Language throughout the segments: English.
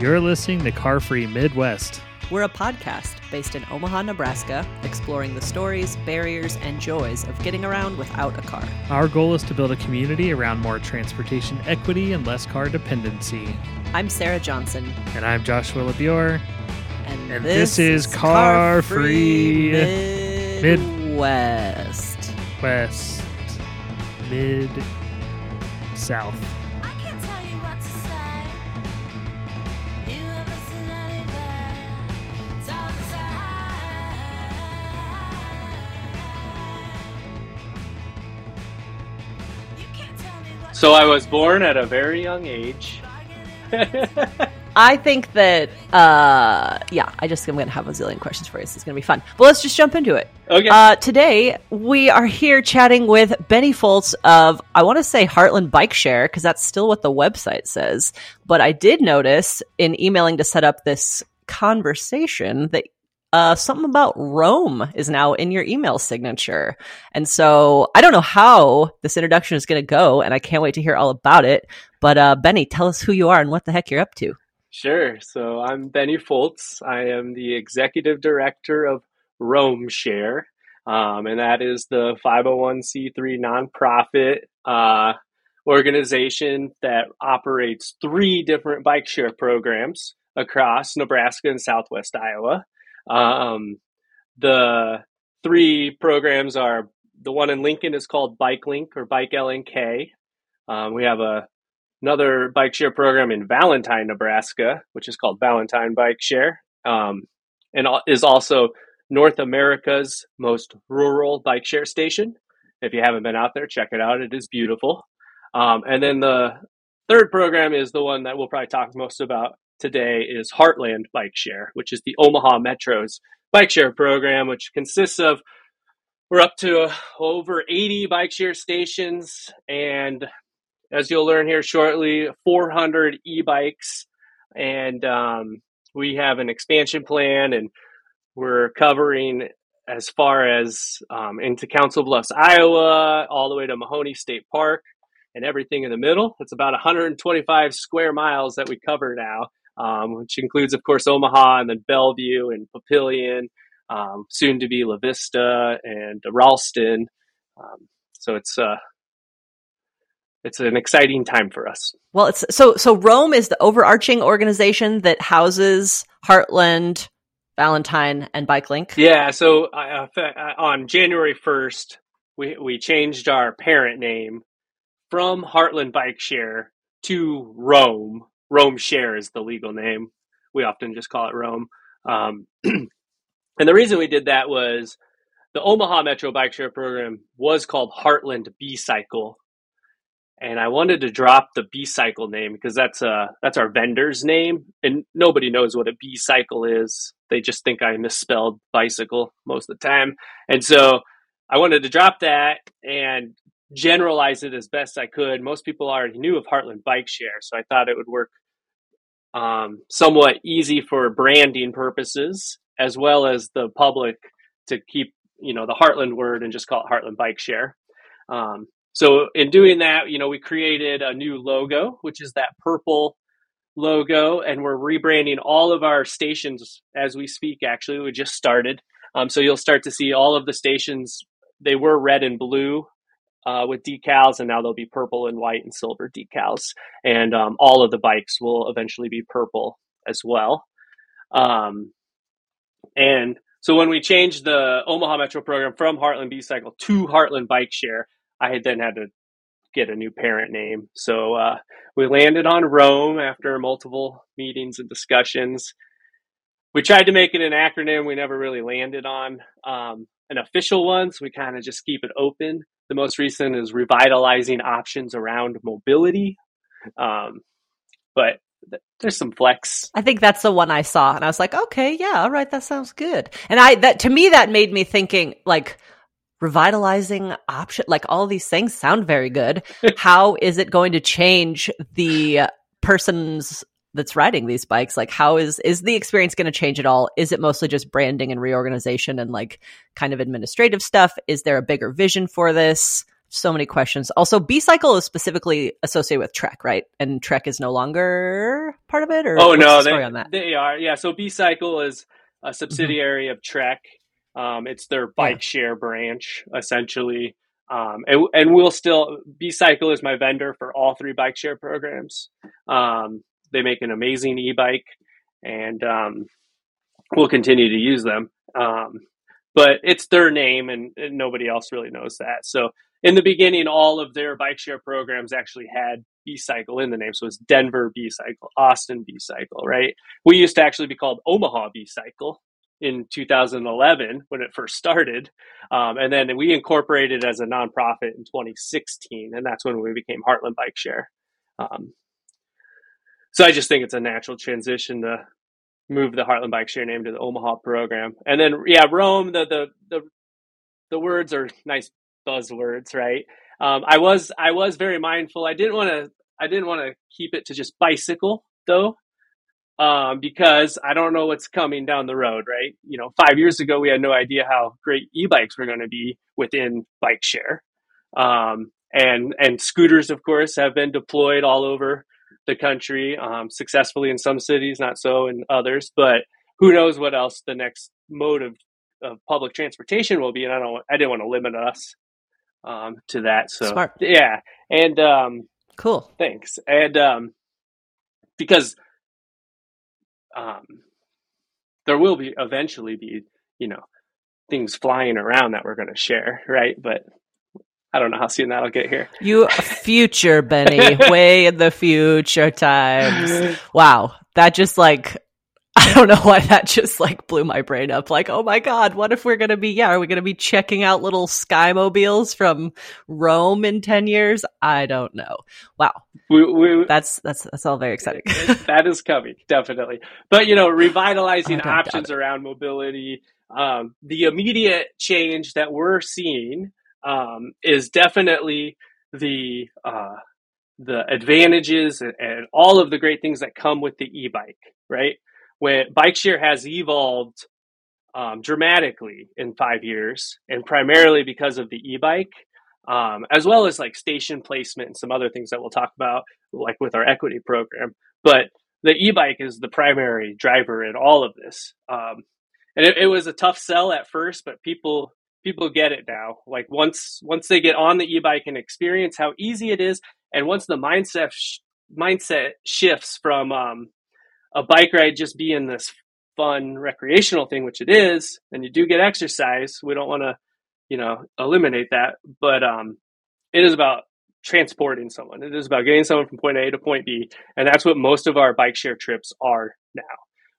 You're listening to Car Free Midwest. We're a podcast based in Omaha, Nebraska, exploring the stories, barriers, and joys of getting around without a car. Our goal is to build a community around more transportation equity and less car dependency. I'm Sarah Johnson. And I'm Joshua Labure. And, And this, this is Car Free Midwest. West, Mid, South. So I was born at a very young age. I think that, uh, yeah, I just, I'm going to have a zillion questions for you. So it's going to be fun. But let's just jump into it. Okay. Uh, today, we are here chatting with Benny Foltz of, I want to say Heartland Bike Share, because that's still what the website says. But I did notice in emailing to set up this conversation that uh, something about ROAM is now in your email signature. And so I don't know how this introduction is going to go, and I can't wait to hear all about it. But uh, Benny, tell us who you are and what the heck you're up to. Sure. So I'm Benny Foltz. I am the executive director of ROAM Share, um, and that is the 501c3 nonprofit uh, organization that operates three different bike share programs across Nebraska and Southwest Iowa. Um, the three programs are the one in Lincoln is called Bike Link or Bike LNK. Um, we have a another bike share program in Valentine, Nebraska, which is called Valentine Bike Share, um, and is also North America's most rural bike share station. If you haven't been out there, check it out. It is beautiful. Um, and then the third program is the one that we'll probably talk most about today is Heartland Bike Share, which is the Omaha Metro's bike share program, which consists of we're up to over 80 bike share stations and as you'll learn here shortly, 400 e-bikes, and um, we have an expansion plan, and we're covering as far as um, into Council Bluffs, Iowa, all the way to Mahoney State Park, and everything in the middle. It's about 125 square miles that we cover now, um, which includes, of course, Omaha and then Bellevue and Papillion, um, soon to be La Vista and Ralston. Um, so it's uh, it's an exciting time for us. Well, it's so so ROAM is the overarching organization that houses Heartland, Valentine, and Bike Link. Yeah. So uh, uh, on January first, we we changed our parent name from Heartland Bike Share to ROAM. ROAM Share is the legal name. We often just call it ROAM. Um, and the reason we did that was the Omaha Metro Bike Share program was called Heartland B Cycle, and I wanted to drop the B Cycle name because that's uh that's our vendor's name, and nobody knows what a B Cycle is. They just think I misspelled bicycle most of the time, and so I wanted to drop that and generalize it as best I could. Most people already knew of Heartland Bike Share, so I thought it would work um, somewhat easy for branding purposes, as well as the public to keep you know the Heartland word and just call it Heartland Bike Share. Um, so in doing that, you know, we created a new logo, which is that purple logo, and we're rebranding all of our stations as we speak. Actually, we just started, um, so you'll start to see all of the stations. They were red and blue uh, with decals, and now they'll be purple and white and silver decals. And um, all of the bikes will eventually be purple as well. Um, and so when we changed the Omaha Metro program from Heartland B Cycle to Heartland Bike Share, I had then had to get a new parent name. So uh, we landed on ROAM after multiple meetings and discussions. We tried to make it an acronym. We never really landed on um, an official one, so we kind of just keep it open. The most recent is revitalizing options around mobility. Um, but there's some flex. I think that's the one I saw, and I was like, okay, yeah, all right, that sounds good. And I that to me that made me thinking like revitalizing option, like all these things sound very good. how is it going to change the person's that's riding these bikes like how is is the experience going to change at all is it mostly just branding and reorganization and like kind of administrative stuff is there a bigger vision for this so many questions. Also, B Cycle is specifically associated with Trek, right? And Trek is no longer part of it, or Oh no, the story they, on that? they are. Yeah, so B Cycle is a subsidiary of Trek. Um, it's their bike share branch, essentially. Um, and, and we'll still B Cycle is my vendor for all three bike share programs. Um, they make an amazing e-bike, and um, we'll continue to use them. Um, but it's their name, and, and nobody else really knows that. So in the beginning, all of their bike share programs actually had B Cycle in the name. So it's Denver B Cycle, Austin B Cycle, right? We used to actually be called Omaha B Cycle in 2011 when it first started. Um, and then we incorporated as a nonprofit in 2016, and that's when we became Heartland Bike Share. Um, so I just think it's a natural transition to move the Heartland Bike Share name to the Omaha program. And then, yeah, ROAM, the, the, the, the words are nice buzzwords, right? Um, I was I was very mindful. I didn't want to I didn't want to keep it to just bicycle though, um, because I don't know what's coming down the road, right? You know, five years ago we had no idea how great e-bikes were going to be within bike share, um, and and scooters, of course, have been deployed all over the country um, successfully in some cities, not so in others. But who knows what else the next mode of, of public transportation will be? And I don't I didn't want to limit us um, to that. So Smart. yeah, and um, Cool. thanks. And um, because um, there will be eventually be you know things flying around that we're going to share, right? But I don't know how soon that'll get here. You future Benny, way in the future times. Wow, that just like I don't know why that just like blew my brain up. Like, oh my god, what if we're gonna be? Yeah, are we gonna be checking out little skymobiles from ROAM in ten years? I don't know. Wow, We, we, that's that's that's all very exciting. that is coming definitely but you know revitalizing doubt options around mobility um, the immediate change that we're seeing um, is definitely the uh, the advantages and, and all of the great things that come with the e-bike right? When bike share has evolved um, dramatically in five years and primarily because of the e-bike um, as well as like station placement and some other things that we'll talk about like with our equity program. But the e-bike is the primary driver in all of this um, and it, it was a tough sell at first but people people get it now. Like once once they get on the e-bike and experience how easy it is and once the mindset sh- mindset shifts from um, a bike ride just being this fun recreational thing which it is and you do get exercise. We don't want to you know eliminate that but um it is about transporting someone. It is about getting someone from point a to point b and that's what most of our bike share trips are now.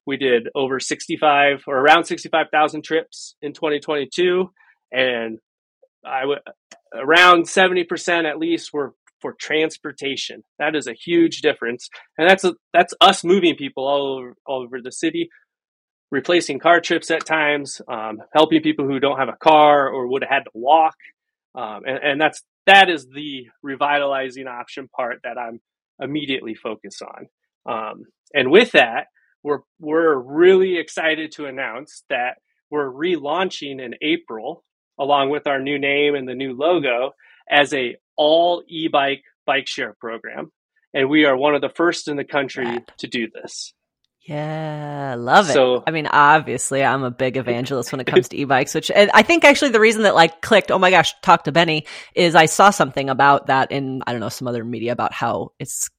We did over 65 or around 65,000 trips in 2022 and I would around 70% at least were for transportation. That is a huge difference. And that's a, that's us moving people all over all over the city, replacing car trips at times, um, helping people who don't have a car or would have had to walk. Um, and, and that's that is the revitalizing option part that I'm immediately focused on. Um, and with that, we're we're really excited to announce that we're relaunching in April, along with our new name and the new logo, as a all e-bike bike share program. And we are one of the first in the country to do this. Yeah, love it. So- I mean, obviously, I'm a big evangelist when it comes to e-bikes, which and I think actually the reason that like clicked, oh my gosh, talk to Benny is I saw something about that in I don't know some other media about how it's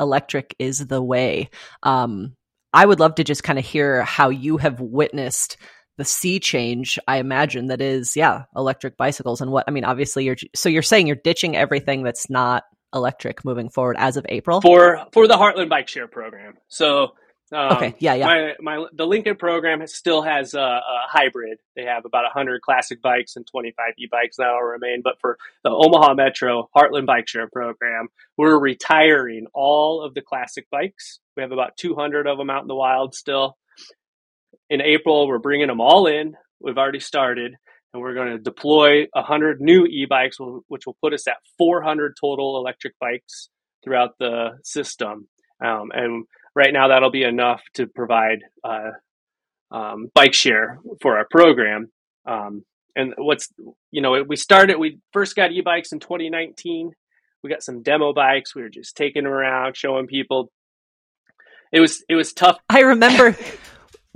electric is the way. Um, I would love to just kind of hear how you have witnessed the sea change. I imagine that is yeah, electric bicycles and what I mean. Obviously, you're so you're saying you're ditching everything that's not electric moving forward as of April. for for the Heartland Bike Share program. So um, Okay, yeah, yeah. My, my the Lincoln program has, still has a, a hybrid. They have about hundred classic bikes and twenty five e bikes that will remain. But for the Omaha Metro Heartland Bike Share program, we're retiring all of the classic bikes. We have about two hundred of them out in the wild still. In April, we're bringing them all in. We've already started, and we're going to deploy 100 new e-bikes, which will put us at 400 total electric bikes throughout the system. Um, and right now, that'll be enough to provide uh, um, bike share for our program. Um, and what's you know we started we first got e-bikes in 2019 we got some demo bikes we were just taking them around showing people it was it was tough I remember.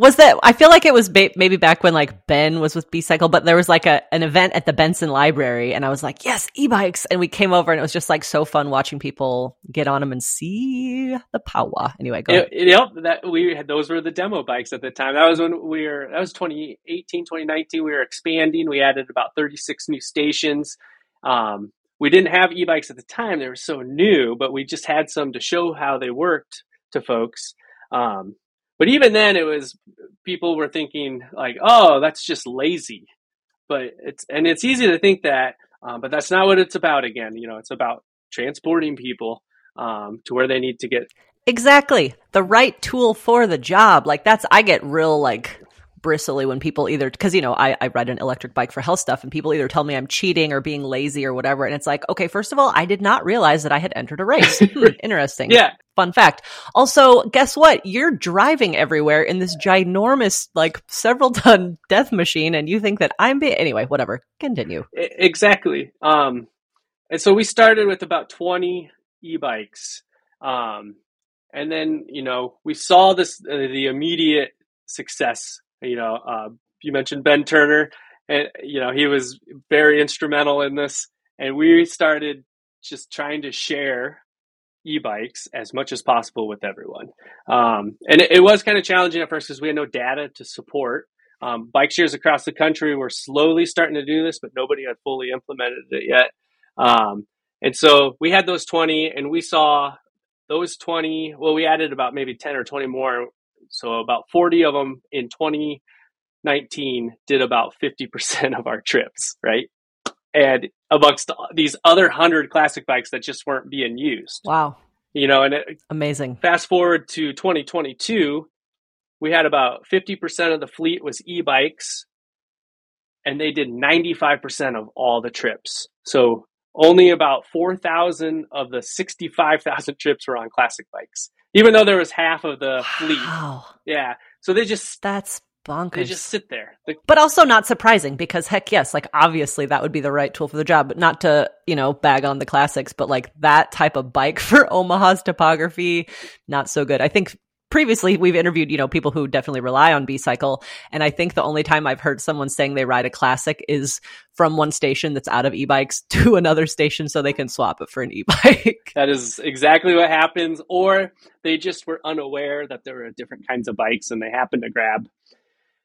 Was that? I feel like it was ba- maybe back when like Ben was with B Cycle, but there was like a an event at the Benson Library, and I was like, "Yes, e-bikes!" And we came over, and it was just like so fun watching people get on them and see the power. Anyway, go. Ahead. yep, that we had those were the demo bikes at the time. That was when we were that was 2018, 2019. We were expanding. We added about 36 new stations. Um, we didn't have e-bikes at the time; they were so new, but we just had some to show how they worked to folks. Um, but even then, it was people were thinking like, "Oh, that's just lazy." But it's and it's easy to think that, um, but that's not what it's about. Again, you know, it's about transporting people um, to where they need to get Exactly. The right tool for the job. Like that's I get real like bristly when people either because you know I, I ride an electric bike for health stuff and people either tell me I'm cheating or being lazy or whatever. And it's like okay first of all I did not realize that I had entered a race. Hmm, interesting. Yeah, fun fact. Also guess what? You're driving everywhere in this ginormous like several ton death machine and you think that I'm being anyway whatever. Continue. Exactly. Um, and so we started with about 20 e-bikes. Um, and then, you know, we saw this, uh, the immediate success, you know, uh, you mentioned Ben Turner and, you know, he was very instrumental in this and we started just trying to share e-bikes as much as possible with everyone. Um, and it, it was kind of challenging at first because we had no data to support. Um, bike shares across the country were slowly starting to do this, but nobody had fully implemented it yet. Um, and so we had those 20, and we saw those 20. Well, we added about maybe 10 or 20 more. So about 40 of them in 2019 did about 50% of our trips, right? And amongst these other 100 classic bikes that just weren't being used, wow. You know, and it, amazing. fast forward to 2022 we had about 50% of the fleet was e-bikes and they did 95% of all the trips. So only about 4000 of the 65000 trips were on classic bikes even though there was half of the fleet. Wow. Yeah. So they just that's bonkers. they just sit there. The- but also not surprising because heck yes like obviously that would be the right tool for the job but not to you know bag on the classics but like that type of bike for omaha's topography not so good. I think previously we've interviewed you know people who definitely rely on b-cycle and i think the only time i've heard someone saying they ride a classic is from one station that's out of e-bikes to another station so they can swap it for an e-bike. That is exactly what happens. Or they just were unaware that there were different kinds of bikes and they happened to grab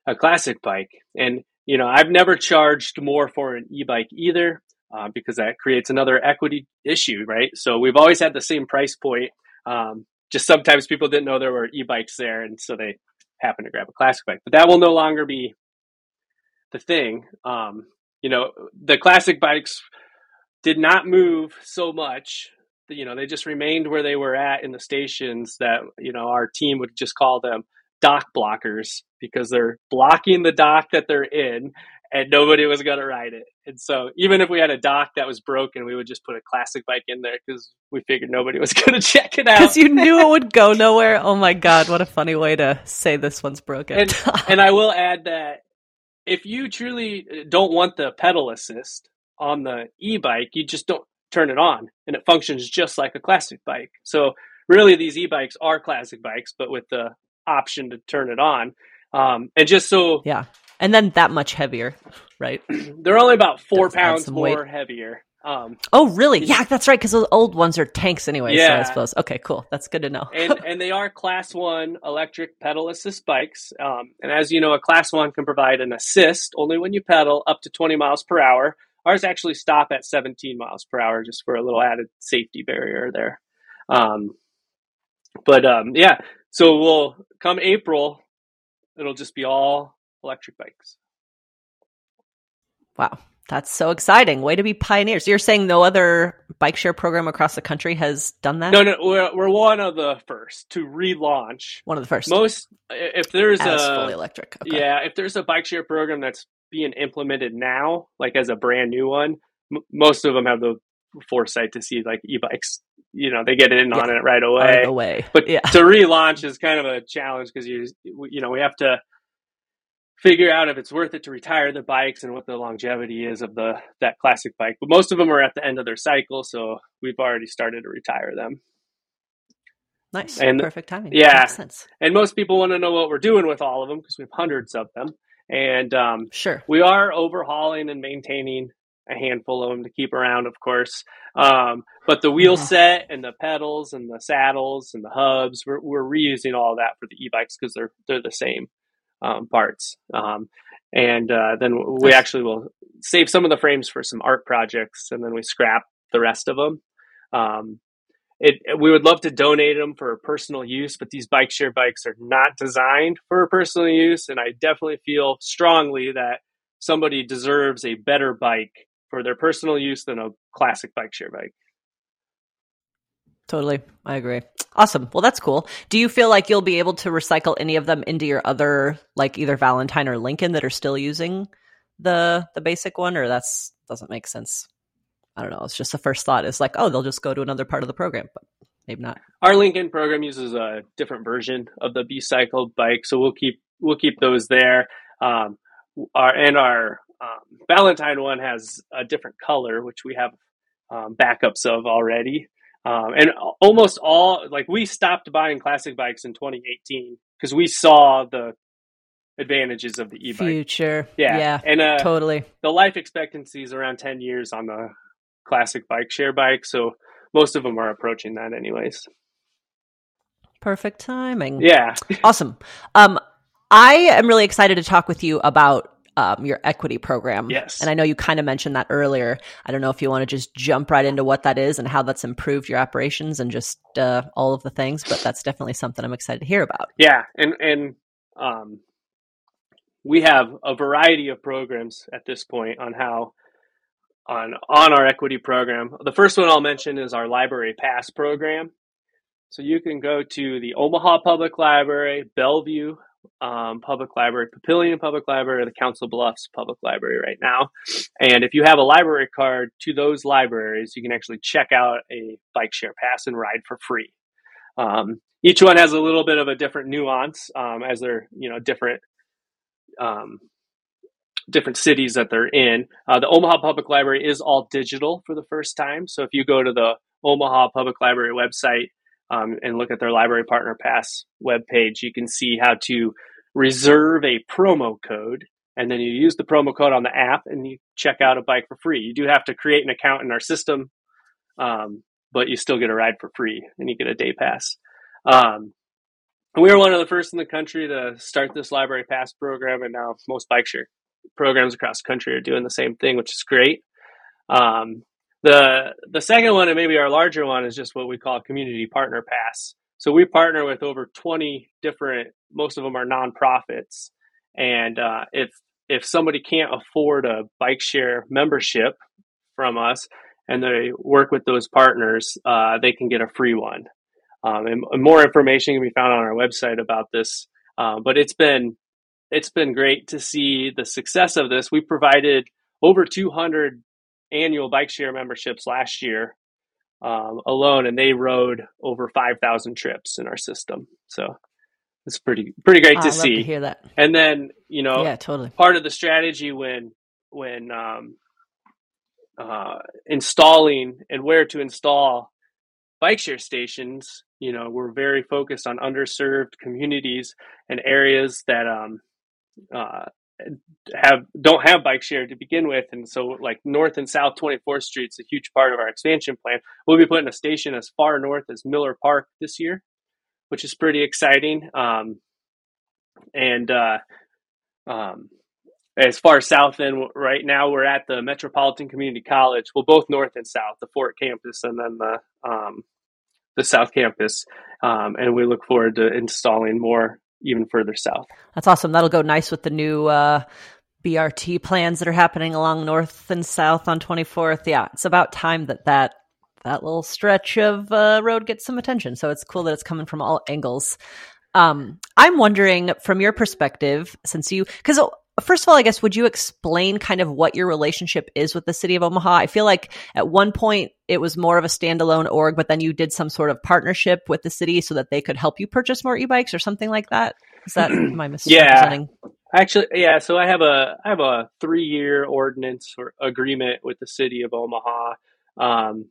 a classic bike. And you know i've never charged more for an e-bike either uh, because that creates another equity issue right? So we've always had the same price point um, just sometimes people didn't know there were e-bikes there and so they happened to grab a classic bike. But that will no longer be the thing. Um, you know the classic bikes did not move so much you know they just remained where they were at in the stations that you know our team would just call them dock blockers because they're blocking the dock that they're in and nobody was going to ride it and so even if we had a dock that was broken we would just put a classic bike in there because we figured nobody was going to check it out because you knew it would go nowhere oh my god what a funny way to say this one's broken and, and I will add that if you truly don't want the pedal assist on the e-bike, you just don't turn it on, and it functions just like a classic bike. So really, these e-bikes are classic bikes, but with the option to turn it on. Um, and just so yeah and then that much heavier right they're only about four Does pounds more weight. heavier. Um, Oh, really? Yeah, that's right. Because those old ones are tanks anyway. So I suppose. Okay, cool. That's good to know. and and they are class one electric pedal assist bikes. Um, and as you know, a class one can provide an assist only when you pedal up to 20 miles per hour. Ours actually stop at 17 miles per hour just for a little added safety barrier there. Um, but um, yeah, so we'll come April, it'll just be all electric bikes. wow, that's so exciting. Way to be pioneers. You're saying no other bike share program across the country has done that? No, no, we're, we're one of the first to relaunch. One of the first. Most, if there's as a fully electric. Okay. Yeah, if there's a bike share program that's being implemented now, like as a brand new one, m- most of them have the foresight to see like e-bikes. You know, they get in on it right away. Right away. But yeah. to relaunch is kind of a challenge because you you know we have to figure out if it's worth it to retire the bikes and what the longevity is of the that classic bike. But most of them are at the end of their cycle, so we've already started to retire them. Nice. And- Perfect timing. yeah. Makes sense. And most people want to know what we're doing with all of them because we have hundreds of them. And um, Sure. we are overhauling and maintaining a handful of them to keep around, of course. Um, but the wheel Mhm. set and the pedals and the saddles and the hubs, we're, we're reusing all that for the e-bikes because they're they're the same um, parts. Um, and uh, then we actually will save some of the frames for some art projects, and then we scrap the rest of them. Um, it, we would love to donate them for personal use, but these bike share bikes are not designed for personal use. And I definitely feel strongly that somebody deserves a better bike for their personal use than a classic bike share bike. Totally. I agree. Awesome. Well, that's cool. Do you feel like you'll be able to recycle any of them into your other, like either Valentine or Lincoln that are still using the the basic one, or that's doesn't make sense? I don't know. It's just the first thought is like, oh, they'll just go to another part of the program, but maybe not. Our Lincoln program uses a different version of the B cycle bike, so we'll keep we'll keep those there. Um, our and our um, Valentine one has a different color, which we have um, backups of already. Um, and almost all like we stopped buying classic bikes in 2018 because we saw the advantages of the e-bike. Future. Yeah, Yeah. and uh, Totally. the life expectancy is around 10 years on the classic bike share bike, so most of them are approaching that anyways. Perfect timing. Yeah, Awesome. Um, I am really excited to talk with you about um, your equity program. Yes. And I know you kind of mentioned that earlier. I don't know if you want to just jump right into what that is and how that's improved your operations and just uh, all of the things, but that's definitely something I'm excited to hear about. yeah, and and um, we have a variety of programs at this point on how on on our equity program. The first one I'll mention is our library pass program. So you can go to the Omaha Public Library, Bellevue um, Public Library, Papillion Public Library, or the Council Bluffs Public Library right now. And if you have a library card to those libraries, you can actually check out a bike share pass and ride for free. Um, each one has a little bit of a different nuance um, as they're you know different um, different cities that they're in. Uh, the Omaha Public Library is all digital for the first time. So if you go to the Omaha Public Library website um, and look at their Library Partner Pass webpage, you can see how to reserve a promo code. And then you use the promo code on the app and you check out a bike for free. You do have to create an account in our system, um, but you still get a ride for free and you get a day pass. Um, we were one of the first in the country to start this library pass program, and now most bike share programs across the country are doing the same thing, which is great. Um, the the second one, and maybe our larger one, is just what we call community partner pass. So we partner with over twenty different. Most of them are nonprofits, and uh, if if somebody can't afford a bike share membership from us, and they work with those partners, uh, they can get a free one. Um, and, and more information can be found on our website about this. Uh, but it's been it's been great to see the success of this. We provided over 200 annual bike share memberships last year um, alone, and they rode over 5,000 trips in our system. So it's pretty pretty great Ah, to see. to hear that. and then you know, Yeah, totally. part of the strategy when when um, uh, installing and where to install bike share stations you know we're very focused on underserved communities and areas that um, uh, have don't have bike share to begin with. And so like north and south 24th street is a huge part of our expansion plan. We'll be putting a station as far north as miller park this year which is pretty exciting. Um, and uh, um, as far south then right now we're at the metropolitan community college. Well both north and south the fort campus and then the um, the south campus. Um, and we look forward to installing more even further south That's awesome. That'll go nice with the new uh, BRT plans that are happening along North and South on 24th. Yeah, it's about time that that that little stretch of uh, road gets some attention. So it's cool that it's coming from all angles. Um, I'm wondering, from your perspective, since you, because first of all, I guess, would you explain kind of what your relationship is with the city of Omaha? I feel like at one point it was more of a standalone org, but then you did some sort of partnership with the city so that they could help you purchase more e-bikes or something like that. Is that my I Yeah. Actually, yeah. So I have a I have a three year ordinance or agreement with the city of Omaha, um,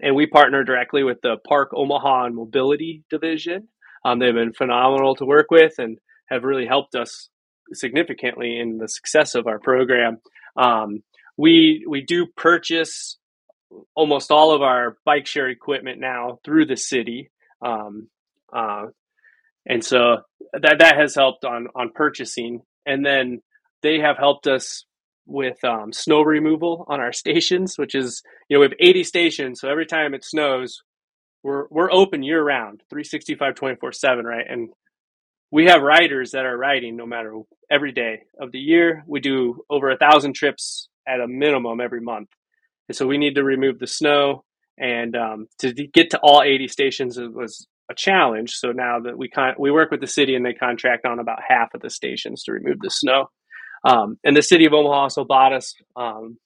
and we partner directly with the Park Omaha and Mobility Division. Um, they've been phenomenal to work with and have really helped us significantly in the success of our program. Um, we we do purchase almost all of our bike share equipment now through the city. Um, uh, and so that that has helped on on purchasing and then they have helped us with um, snow removal on our stations which is you know we have 80 stations so every time it snows we're we're open year round 365 24 7 right and we have riders that are riding no matter every day of the year we do over a thousand trips at a minimum every month and so we need to remove the snow and um, to get to all 80 stations was a challenge. So now that we con- we work with the city and they contract on about half of the stations to remove the snow. Um, and the city of Omaha also bought us um,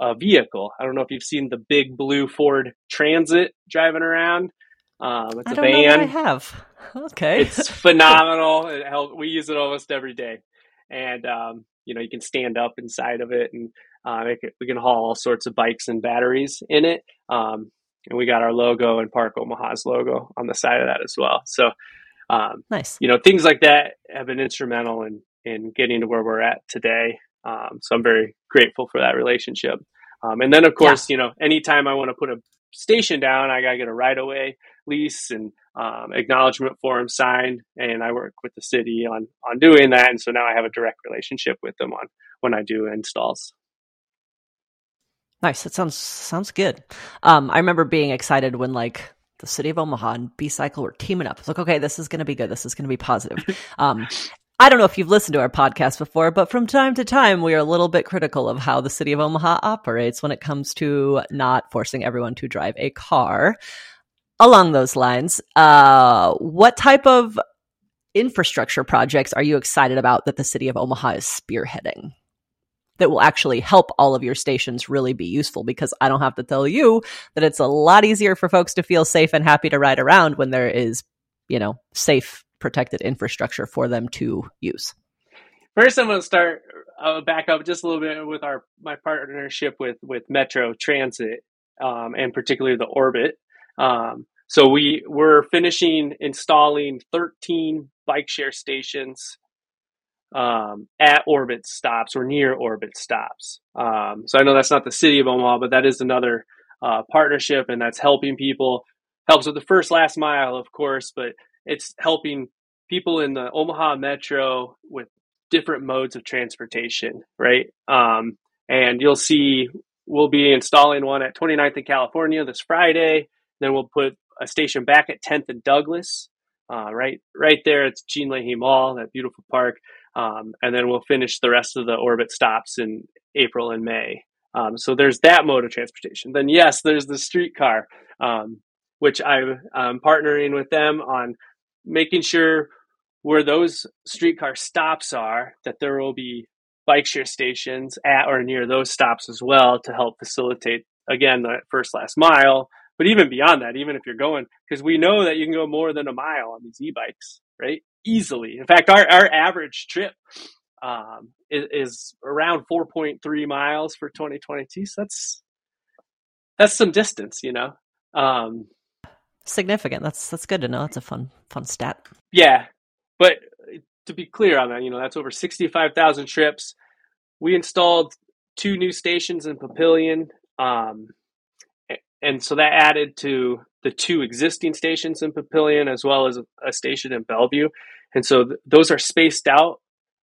a vehicle. I don't know if you've seen the big blue Ford Transit driving around. Um, it's I a that I have. Okay. It's phenomenal. It help, we use it almost every day, and um, you know you can stand up inside of it, and uh, it we can haul all sorts of bikes and batteries in it. Um, and we got our logo and Park Omaha's logo on the side of that as well. So, um, nice. you know, things like that have been instrumental in in getting to where we're at today. Um, so I'm very grateful for that relationship. Um, and then, of course, you know, anytime I want to put a station down, I gotta get a right away. way lease and um, acknowledgement form signed, and I work with the city on on doing that. And so now I have a direct relationship with them on when I do installs. Nice. That sounds sounds good. Um, I remember being excited when like the city of Omaha and B Cycle were teaming up. It's like, okay, this is going to be good. This is going to be positive. Um, I don't know if you've listened to our podcast before, but from time to time, we are a little bit critical of how the city of Omaha operates when it comes to not forcing everyone to drive a car. Along those lines, uh, what type of infrastructure projects are you excited about that the city of Omaha is spearheading? that will actually help all of your stations really be useful because I don't have to tell you that it's a lot easier for folks to feel safe and happy to ride around when there is, you know, safe, protected infrastructure for them to use. First, I'm going to start uh, back up just a little bit with our my partnership with with Metro Transit um, and particularly the ORBT. Um, so we we're finishing installing 13 bike share stations um, at ORBT stops or near ORBT stops. Um, so I know that's not the city of Omaha, but that is another uh, partnership, and that's helping people. Helps with the first last mile, of course, but it's helping people in the Omaha metro with different modes of transportation, right? Um, and you'll see we'll be installing one at 29th in California this Friday. Then we'll put a station back at 10th and Douglas, uh, right, right there. It's Gene Leahy Mall, that beautiful park. Um, and then we'll finish the rest of the ORBT stops in April and May. Um, so there's that mode of transportation. Then yes, there's the streetcar, um, which I'm um, partnering with them on making sure where those streetcar stops are that there will be bike share stations at or near those stops as well to help facilitate again the first last mile. But even beyond that, even if you're going, because we know that you can go more than a mile on these e-bikes, right? easily. In fact, our, our average trip um, is, is, around 4.3 miles for 2022. So that's that's some distance, you know. Um, Significant. That's that's good to know. That's a fun fun stat. yeah, but to be clear on that, you know, that's over 65,000 trips. We installed two new stations in Papillion. Um, and so that added to the two existing stations in Papillion as well as a station in Bellevue. And so th- those are spaced out,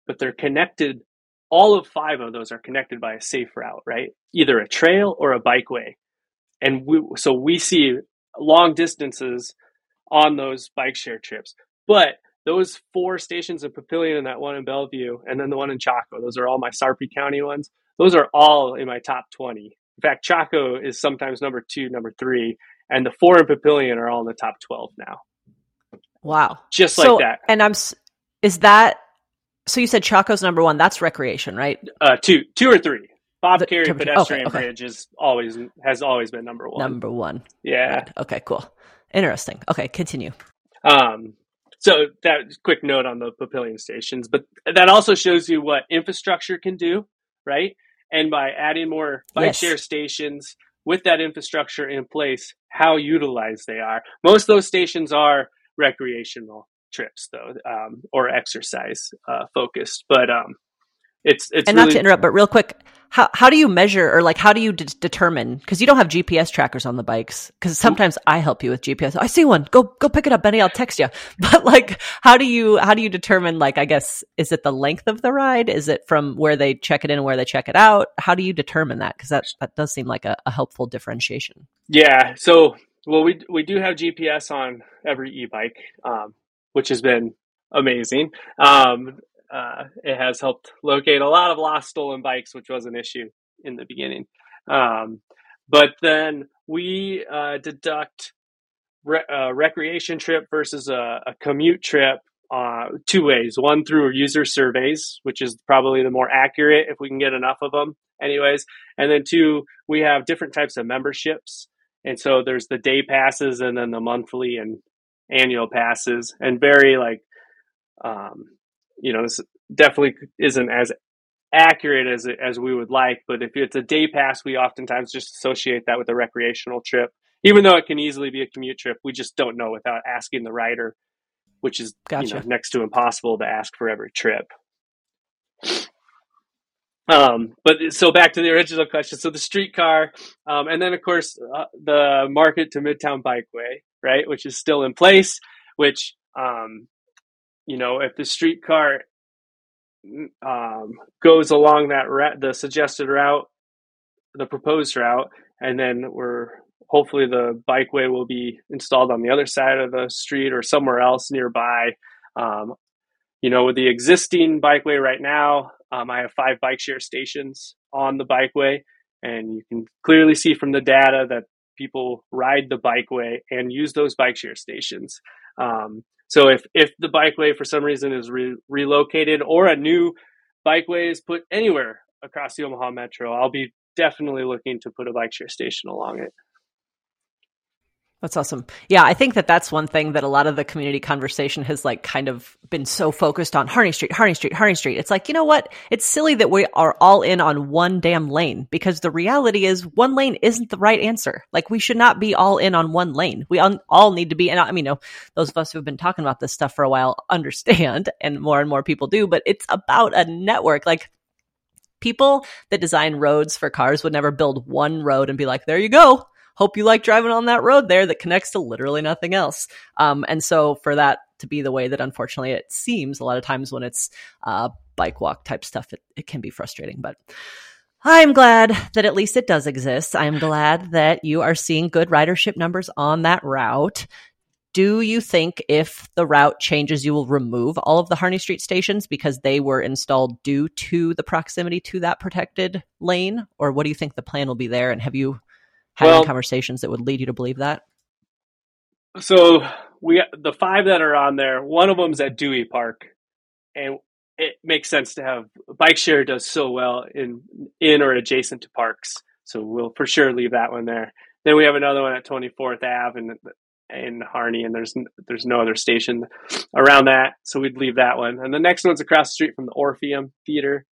but they're connected. All of five of those are connected by a safe route, right? Either a trail or a bikeway. And we, so we see long distances on those bike share trips. But those four stations in Papillion and that one in Bellevue, and then the one in Chalco, those are all my Sarpy County ones. Those are all in my top 20. In fact, Chalco is sometimes number two, number three, and the four and Papillion are all in the top 12 now. Wow. Just so, like that. And I'm is that so you said Chalco's number 1, that's recreation, right? Uh, two, two or three. Bob The- Kerrey okay, Pedestrian okay. Bridge is always has always been number one. Number 1. yeah. Right. Okay, cool. Interesting. Okay, continue. Um, so that quick note on the Papillion stations, but that also shows you what infrastructure can do, right? And by adding more bike Yes. share stations with that infrastructure in place, how utilized they are. Most of those stations are recreational trips, though, um, or exercise uh, focused. But um, it's it's and really not to interrupt, but real quick, how how do you measure or like how do you d- determine? Because you don't have GPS trackers on the bikes. Because sometimes I help you with GPS. I see one. Go go pick it up, Benny. I'll text you. But like, how do you how do you determine? Like, I guess is it the length of the ride? Is it from where they check it in and where they check it out? How do you determine that? Because that that does seem like a, a helpful differentiation. Yeah. So, well, we we do have GPS on every e-bike, um, which has been amazing. Um, uh, it has helped locate a lot of lost stolen bikes, which was an issue in the beginning. Um, but then we uh, deduct re- a recreation trip versus a, a commute trip uh, two ways. One through user surveys, which is probably the more accurate if we can get enough of them, anyways. And then two, we have different types of memberships. And so there's the day passes and then the monthly and annual passes, and very like, um, you know, this definitely isn't as accurate as as we would like. But if it's a day pass, we oftentimes just associate that with a recreational trip, even though it can easily be a commute trip. We just don't know without asking the rider, which is you know, next to impossible to ask for every trip. Um, but so back to the original question. So the streetcar, um, and then of course uh, the Market to Midtown Bikeway, right, which is still in place. Which, um, you know, if the streetcar um, goes along that ra- the suggested route, the proposed route, and then we're hopefully the bikeway will be installed on the other side of the street or somewhere else nearby. Um, you know, with the existing bikeway right now, um, I have five bike share stations on the bikeway, and you can clearly see from the data that people ride the bikeway and use those bike share stations. Um, so if if the bikeway for some reason is re- relocated or a new bikeway is put anywhere across the Omaha Metro, I'll be definitely looking to put a bike share station along it. That's awesome. Yeah, I think that that's one thing that a lot of the community conversation has like kind of been so focused on Harney Street, Harney Street, Harney Street. It's like, you know what? It's silly that we are all in on one damn lane because the reality is one lane isn't the right answer. Like we should not be all in on one lane. We all, need to be, and I mean, you know, those of us who've been talking about this stuff for a while understand and more and more people do, but it's about a network. Like people that design roads for cars would never build one road and be like, there you go hope you like driving on that road there that connects to literally nothing else. Um, and so for that to be the way that unfortunately it seems a lot of times when it's uh, bike walk type stuff, it, it can be frustrating. But I'm glad that at least it does exist. I'm glad that you are seeing good ridership numbers on that route. Do you think if the route changes, you will remove all of the Harney Street stations because they were installed due to the proximity to that protected lane? Or what do you think the plan will be there? And have you having Well- conversations that would lead you to believe that? So we the five that are on there. One of them's at Dewey Park, and it makes sense to have bike share does so well in in or adjacent to parks. So we'll for sure leave that one there. Then we have another one at Twenty Fourth Ave and in Harney, and there's there's no other station around that, so we'd leave that one. And the next one's across the street from the Orpheum Theater,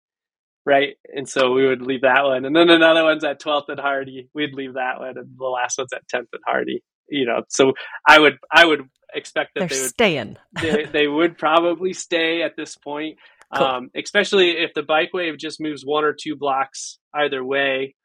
right? And so we would leave that one. And then another one's at 12th and Harney. We'd leave that one, and the last one's at 10th and Harney. You know, so I would I would expect that They're they would staying. they, they would probably stay at this point, Cool. um, especially if the bikeway just moves one or two blocks either way.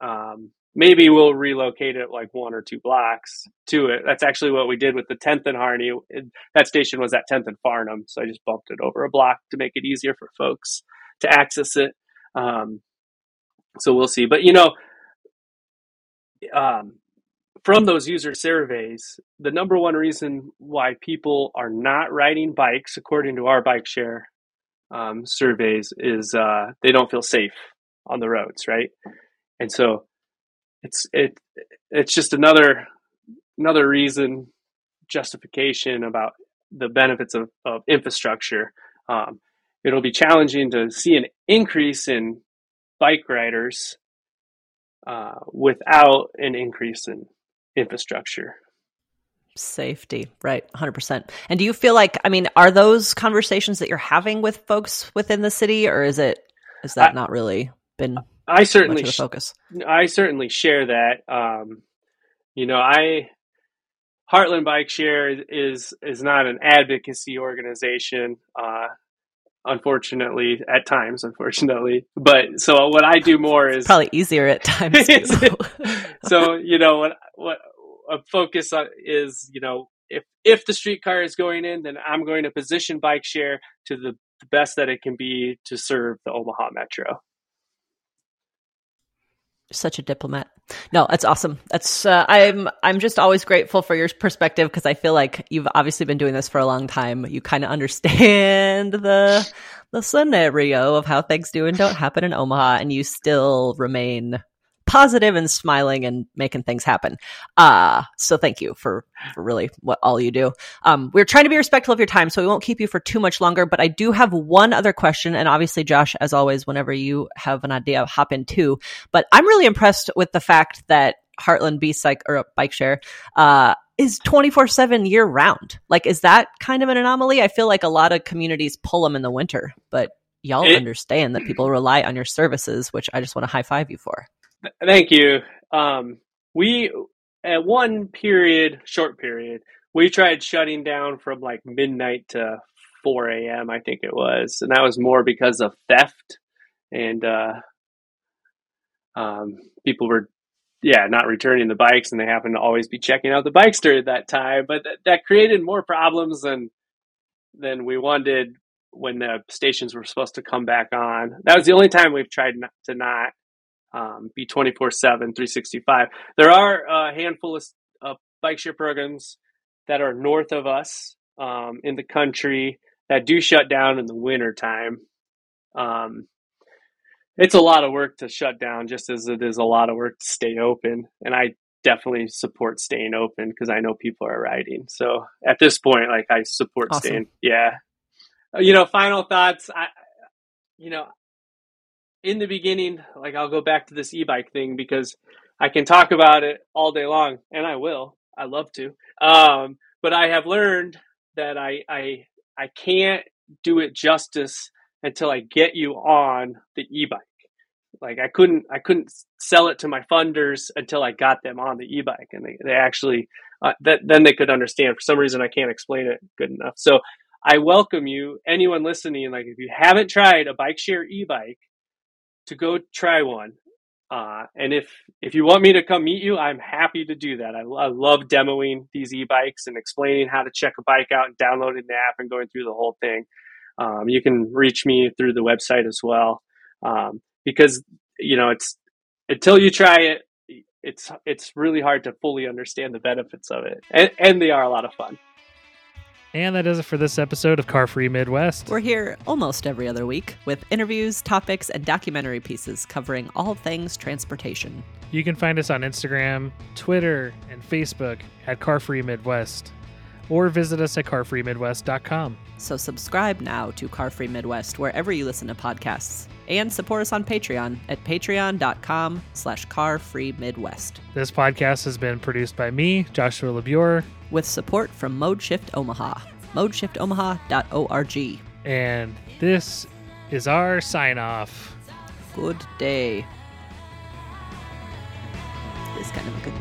Um, maybe we'll relocate it like one or two blocks to it. That's actually what we did with the 10th and Harney. It, that station was at 10th and Farnam, so I just bumped it over a block to make it easier for folks to access it. Um, so we'll see. But you know, um, from those user surveys, the number one reason why people are not riding bikes, according to our bike share um, surveys, is uh, they don't feel safe on the roads, right? And so it's it it's just another another reason justification about the benefits of, of infrastructure. Um, it'll be challenging to see an increase in bike riders uh, without an increase in infrastructure. Safety, right? 100%. And do you feel like, I mean, are those conversations that you're having with folks within the city, or is it, is that I- not really been I certainly focus? I certainly share that. Um, you know, I Heartland Bike Share is is not an advocacy organization. Uh, unfortunately, at times, unfortunately. But so what I do more is Probably easier at times. so you know what what a focus on is you know if if the streetcar is going in, then I'm going to position bike share to the, the best that it can be to serve the Omaha Metro. Such a diplomat. No, that's awesome. That's uh, I'm I'm just always grateful for your perspective because I feel like you've obviously been doing this for a long time. You kind of understand the the scenario of how things do and don't happen in Omaha, and you still remain positive and smiling and making things happen. Uh so thank you for, for really what all you do. Um we're trying to be respectful of your time, so we won't keep you for too much longer, but I do have one other question and obviously Josh as always whenever you have an idea hop in too. But I'm really impressed with the fact that Heartland B Cycle or Bike Share uh is 24/7 year round. Like is that kind of an anomaly? I feel like a lot of communities pull them in the winter, but y'all It- understand that people rely on your services, which I just want to high five you for. Thank you. Um, we at one period, short period, we tried shutting down from like midnight to 4 a.m. I think it was, and that was more because of theft and uh, um, people were, yeah, not returning the bikes, and they happened to always be checking out the bikes during that time. But that, that created more problems than than we wanted when the stations were supposed to come back on. That was the only time we've tried not, to not um, be 24 7, 365. There are a handful of uh, bike share programs that are north of us um, in the country that do shut down in the winter time. Um, it's a lot of work to shut down, just as it is a lot of work to stay open. And I definitely support staying open because I know people are riding. So at this point, like I support Awesome. staying. Yeah. Uh, You know, final thoughts. I, you know, in the beginning, like I'll go back to this e-bike thing because I can talk about it all day long, and I will. I love to. Um, but I have learned that I I I can't do it justice until I get you on the e-bike. Like I couldn't I couldn't sell it to my funders until I got them on the e-bike, and they they actually uh, that then they could understand. For some reason, I can't explain it good enough. So I welcome you, anyone listening. Like if you haven't tried a bike share e-bike to go try one. Uh, and if if you want me to come meet you, I'm happy to do that. I, I love demoing these e-bikes and explaining how to check a bike out and downloading the app and going through the whole thing. Um, you can reach me through the website as well, um, because you know it's until you try it, it's it's really hard to fully understand the benefits of it, and, and they are a lot of fun. And that does it for this episode of Car Free Midwest. We're here almost every other week with interviews, topics, and documentary pieces covering all things transportation. You can find us on Instagram, Twitter, and Facebook at Car Free Midwest, or visit us at carfreemidwest.com. So subscribe now to Car Free Midwest wherever you listen to podcasts. And support us on Patreon at patreon.com slash carfreemidwest. This podcast has been produced by me, Joshua Labure, With support from Mode Shift Omaha. ModeShiftOmaha.org. and this is our sign off. Good day. It's kind of a good